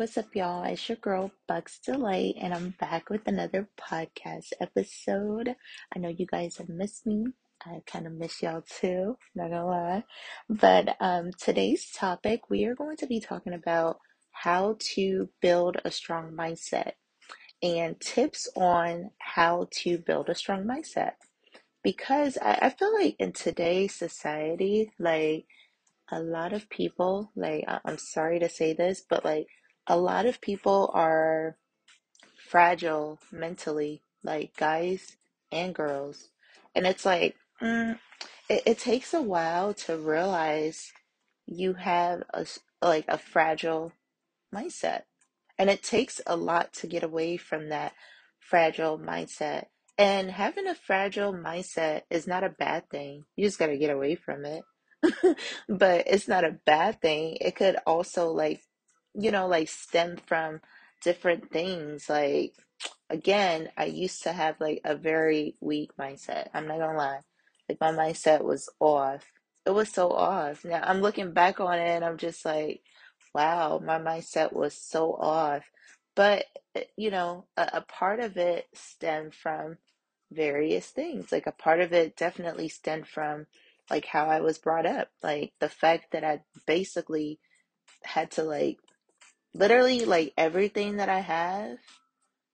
What's up, y'all? It's your girl, Bucks Delight, and I'm back with another podcast episode. I know you guys have missed me. I kind of miss y'all too, not gonna lie. But um, today's topic, we are going to be talking about how to build a strong mindset and tips on how to build a strong mindset. Because I, I feel like in today's society, like a lot of people, like, I'm sorry to say this, but like, a lot of people are fragile mentally, like guys and girls. And it's like, mm, it, it takes a while to realize you have a, like a fragile mindset. And it takes a lot to get away from that fragile mindset. And having a fragile mindset is not a bad thing. You just got to get away from it. But it's not a bad thing. It could also like, you know, like stem from different things. Like, again, I used to have like a very weak mindset. I'm not gonna lie. Like my mindset was off. It was so off. Now I'm looking back on it and I'm just like, wow, my mindset was so off. But, eh, you know, a, a part of it stemmed from various things. Like a part of it definitely stemmed from like how I was brought up. Like the fact that I basically had to like literally like everything that I have,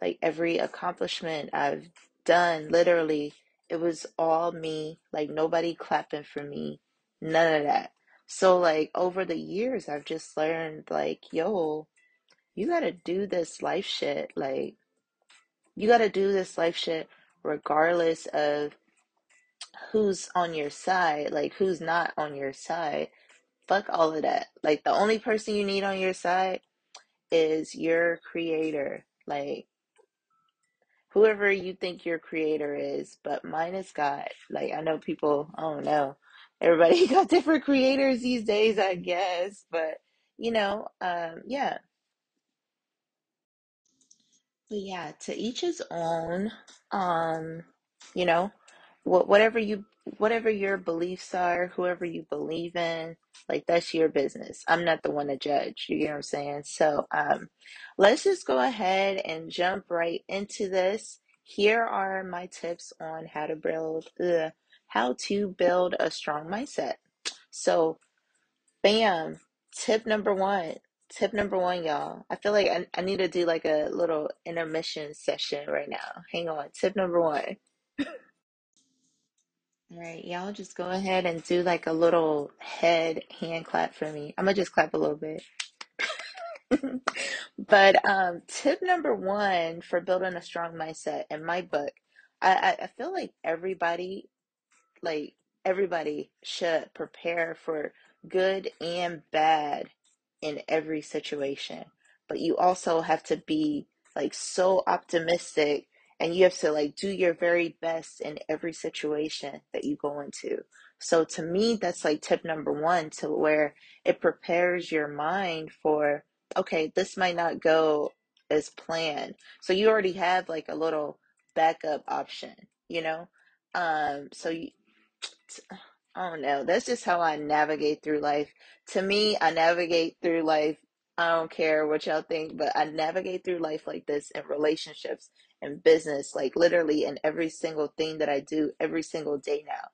like every accomplishment I've done, literally, it was all me. Like nobody clapping for me. None of that. So like over the years I've just learned like, yo, you gotta do this life shit. Like you gotta do this life shit regardless of who's on your side, like who's not on your side. Fuck all of that. Like the only person you need on your side is your creator. Like whoever you think your creator is, but mine is God. Like I know people, don't know. Everybody got different creators these days, I guess, but you know, um yeah. But yeah, to each his own. Um, you know, what whatever you whatever your beliefs are, whoever you believe in, like that's your business. I'm not the one to judge. You get what I'm saying? So, um, let's just go ahead and jump right into this. Here are my tips on how to build uh, how to build a strong mindset. So, Bam. Tip number one. Tip number one, y'all. I feel like I, I need to do like a little intermission session right now. Hang on. Tip number one. All right, y'all just go ahead and do like a little head hand clap for me. I'm gonna just clap a little bit. But um, tip number one for building a strong mindset in my book, I, I, I feel like everybody like everybody should prepare for good and bad in every situation. But you also have to be like so optimistic and you have to like do your very best in every situation that you go into. So to me, that's like tip number one to where it prepares your mind for, okay, this might not go as planned. So you already have like a little backup option, you know? Um, so you, I don't know. That's just how I navigate through life. To me, I navigate through life. I don't care what y'all think, but I navigate through life like this in relationships and business, like literally in every single thing that I do every single day now.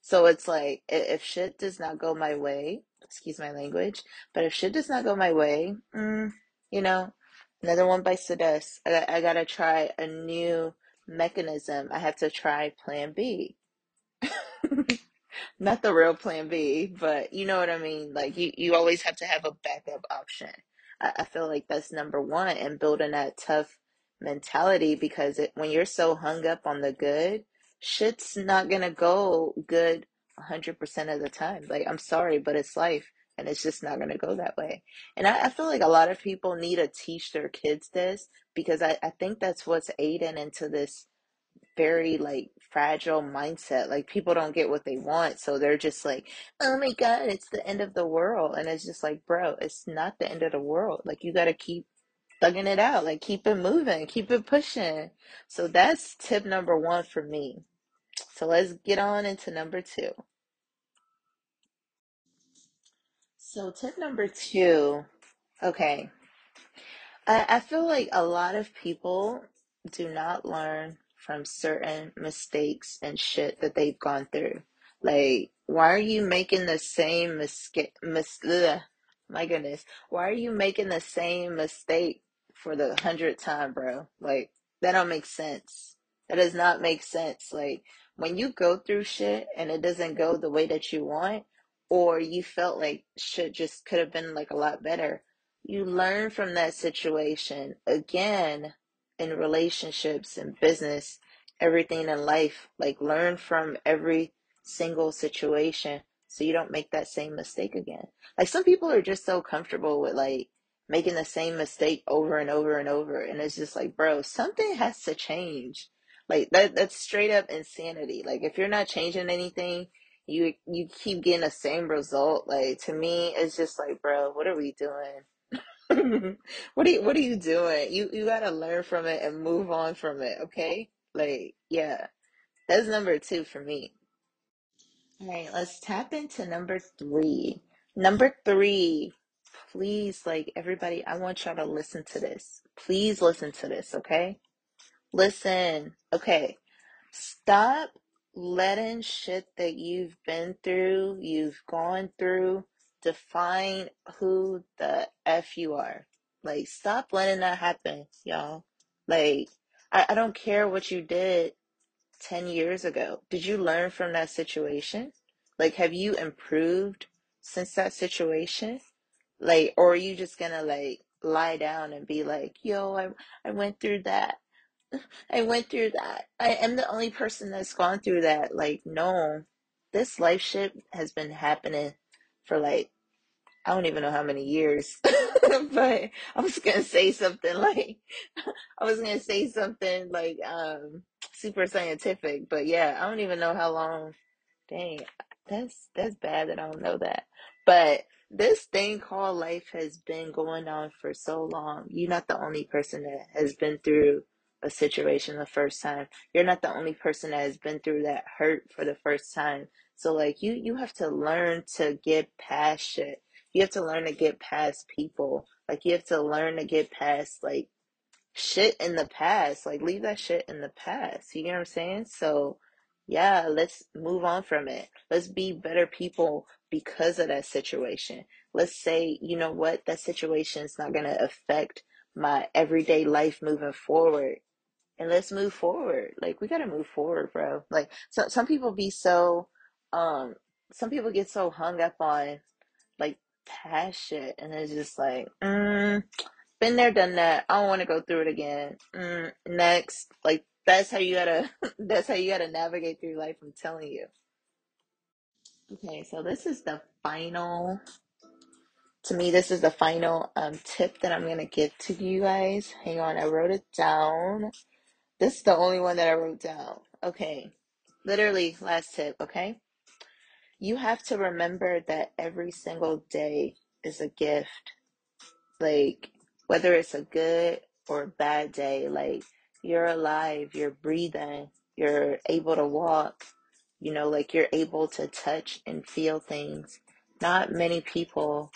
So it's like if shit does not go my way, excuse my language, but if shit does not go my way, mm, you know, another one bites the dust. I, I gotta try a new mechanism. I have to try plan B. Not the real plan B, but you know what I mean? Like you, you always have to have a backup option. I, I feel like that's number one and building that tough mentality because it, when you're so hung up on the good, shit's not gonna go good 100% of the time. Like, I'm sorry, but it's life and it's just not gonna go that way. And I, I feel like a lot of people need to teach their kids this because I, I think that's what's aiding into this very like fragile mindset. Like people don't get what they want, so they're just like, "Oh my God, it's the end of the world." And it's just like, bro, it's not the end of the world. Like you got to keep thugging it out, like keep it moving, keep it pushing. So that's tip number one for me. So let's get on into number two. So tip number two, okay. I, I feel like a lot of people do not learn from certain mistakes and shit that they've gone through. Like, why are you making the same mistake? Mis- my goodness, why are you making the same mistake for the hundredth time, bro? Like, that don't make sense. That does not make sense. Like, when you go through shit and it doesn't go the way that you want, or you felt like shit just could have been like a lot better you learn from that situation again in relationships and business, everything in life. Like, learn from every single situation so you don't make that same mistake again. Like, some people are just so comfortable with like making the same mistake over and over and over. And it's just like, bro, something has to change. Like, that, that's straight up insanity. Like, if you're not changing anything, you you keep getting the same result. Like to me, it's just like, bro, what are we doing? what are you what are you doing? You you gotta learn from it and move on from it, okay? Like, yeah. That's number two for me. All right, let's tap into number three. Number three, please, like everybody, I want y'all to listen to this. Please listen to this, okay? Listen. Okay. Stop letting shit that you've been through, you've gone through, define who the F you are. Like, stop letting that happen, y'all. Like, I, I don't care what you did 10 years ago. Did you learn from that situation? Like, have you improved since that situation? Like, or are you just gonna like lie down and be like, yo, I, I went through that. I went through that. I am the only person that's gone through that. Like, no, this life shit has been happening for like, I don't even know how many years. but I was gonna say something like, I was gonna say something like, um, super scientific, but yeah, I don't even know how long Dang, that's that's bad that I don't know that. But this thing called life has been going on for so long. You're not the only person that has been through a situation the first time. You're not the only person that has been through that hurt for the first time. So like you you have to learn to get past shit. You have to learn to get past people. Like you have to learn to get past like shit in the past. Like leave that shit in the past. You get what I'm saying? So yeah, let's move on from it. Let's be better people because of that situation. Let's say, you know what, that situation is not gonna affect my everyday life moving forward. And let's move forward. Like we gotta move forward, bro. Like so some people be so um some people get so hung up on like past shit and it's just like mm, been there, done that. I don't want to go through it again. Mm, next, like that's how you gotta. that's how you gotta navigate through life. I'm telling you. Okay, so this is the final. To me, this is the final um, tip that I'm gonna give to you guys. Hang on, I wrote it down. This is the only one that I wrote down. Okay, literally last tip. Okay, you have to remember that every single day is a gift like whether it's a good or a bad day, like you're alive, you're breathing, you're able to walk, you know, like you're able to touch and feel things. Not many people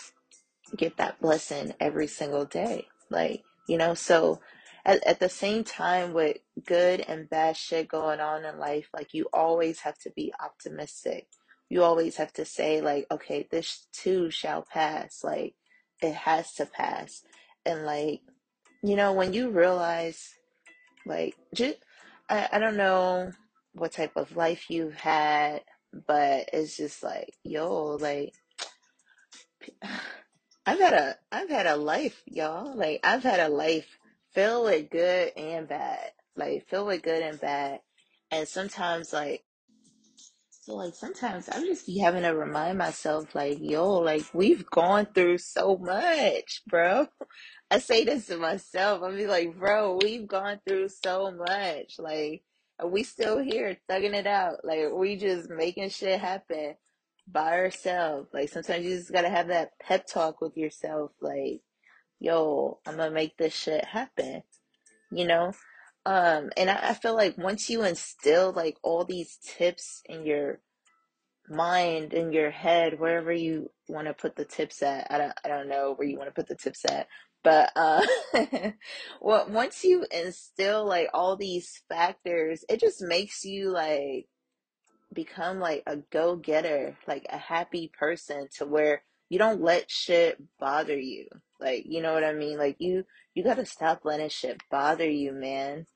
get that blessing every single day. Like, you know, so at, at the same time with good and bad shit going on in life, like you always have to be optimistic. You always have to say, like, okay, this too shall pass. Like, it has to pass. And like, you know, when you realize, like, just, I, I don't know what type of life you've had, but it's just like, yo, like, I've had a I've had a life, y'all. Like I've had a life filled with good and bad. Like filled with good and bad. And sometimes like so like sometimes I'm just be having to remind myself like, yo, like we've gone through so much, bro. I say this to myself. I'm be like, bro, we've gone through so much. Like we still here thugging it out. Like we just making shit happen by ourselves. Like sometimes you just gotta have that pep talk with yourself, like, yo, I'm gonna make this shit happen, you know? Um, and I, I feel like once you instill like all these tips in your mind in your head wherever you want to put the tips at i don't i don't know where you want to put the tips at but uh well once you instill like all these factors it just makes you like become like a go-getter, like a happy person to where you don't let shit bother you. Like, you know what I mean? Like you you got to stop letting shit bother you, man.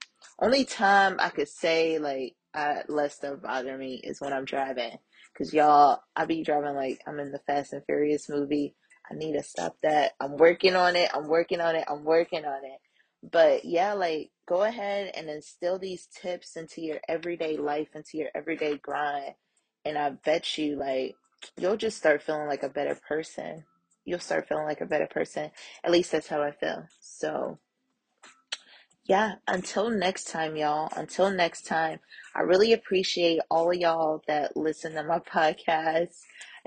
Only time I could say like I let stuff bother me is when I'm driving. Cause y'all, I be driving like I'm in the Fast and Furious movie. I need to stop that. I'm working on it. I'm working on it. I'm working on it. But yeah, like go ahead and instill these tips into your everyday life, into your everyday grind. And I bet you, like, you'll just start feeling like a better person. You'll start feeling like a better person. At least that's how I feel. So, yeah, until next time, y'all. Until next time, I really appreciate all of y'all that listen to my podcast.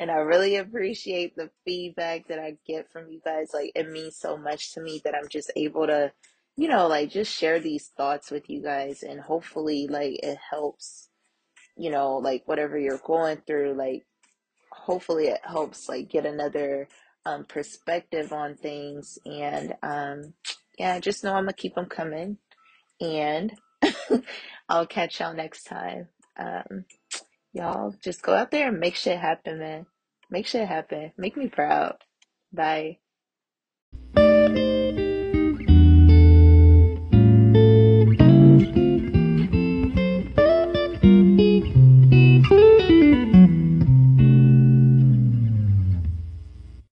And I really appreciate the feedback that I get from you guys. Like, it means so much to me that I'm just able to, you know, like just share these thoughts with you guys. And hopefully, like, it helps, you know, like whatever you're going through. Like, hopefully, it helps, like, get another um, perspective on things. And, um, yeah, just know I'm going to keep them coming and I'll catch y'all next time. Um, y'all just go out there and make shit happen, man. Make shit happen. Make me proud. Bye.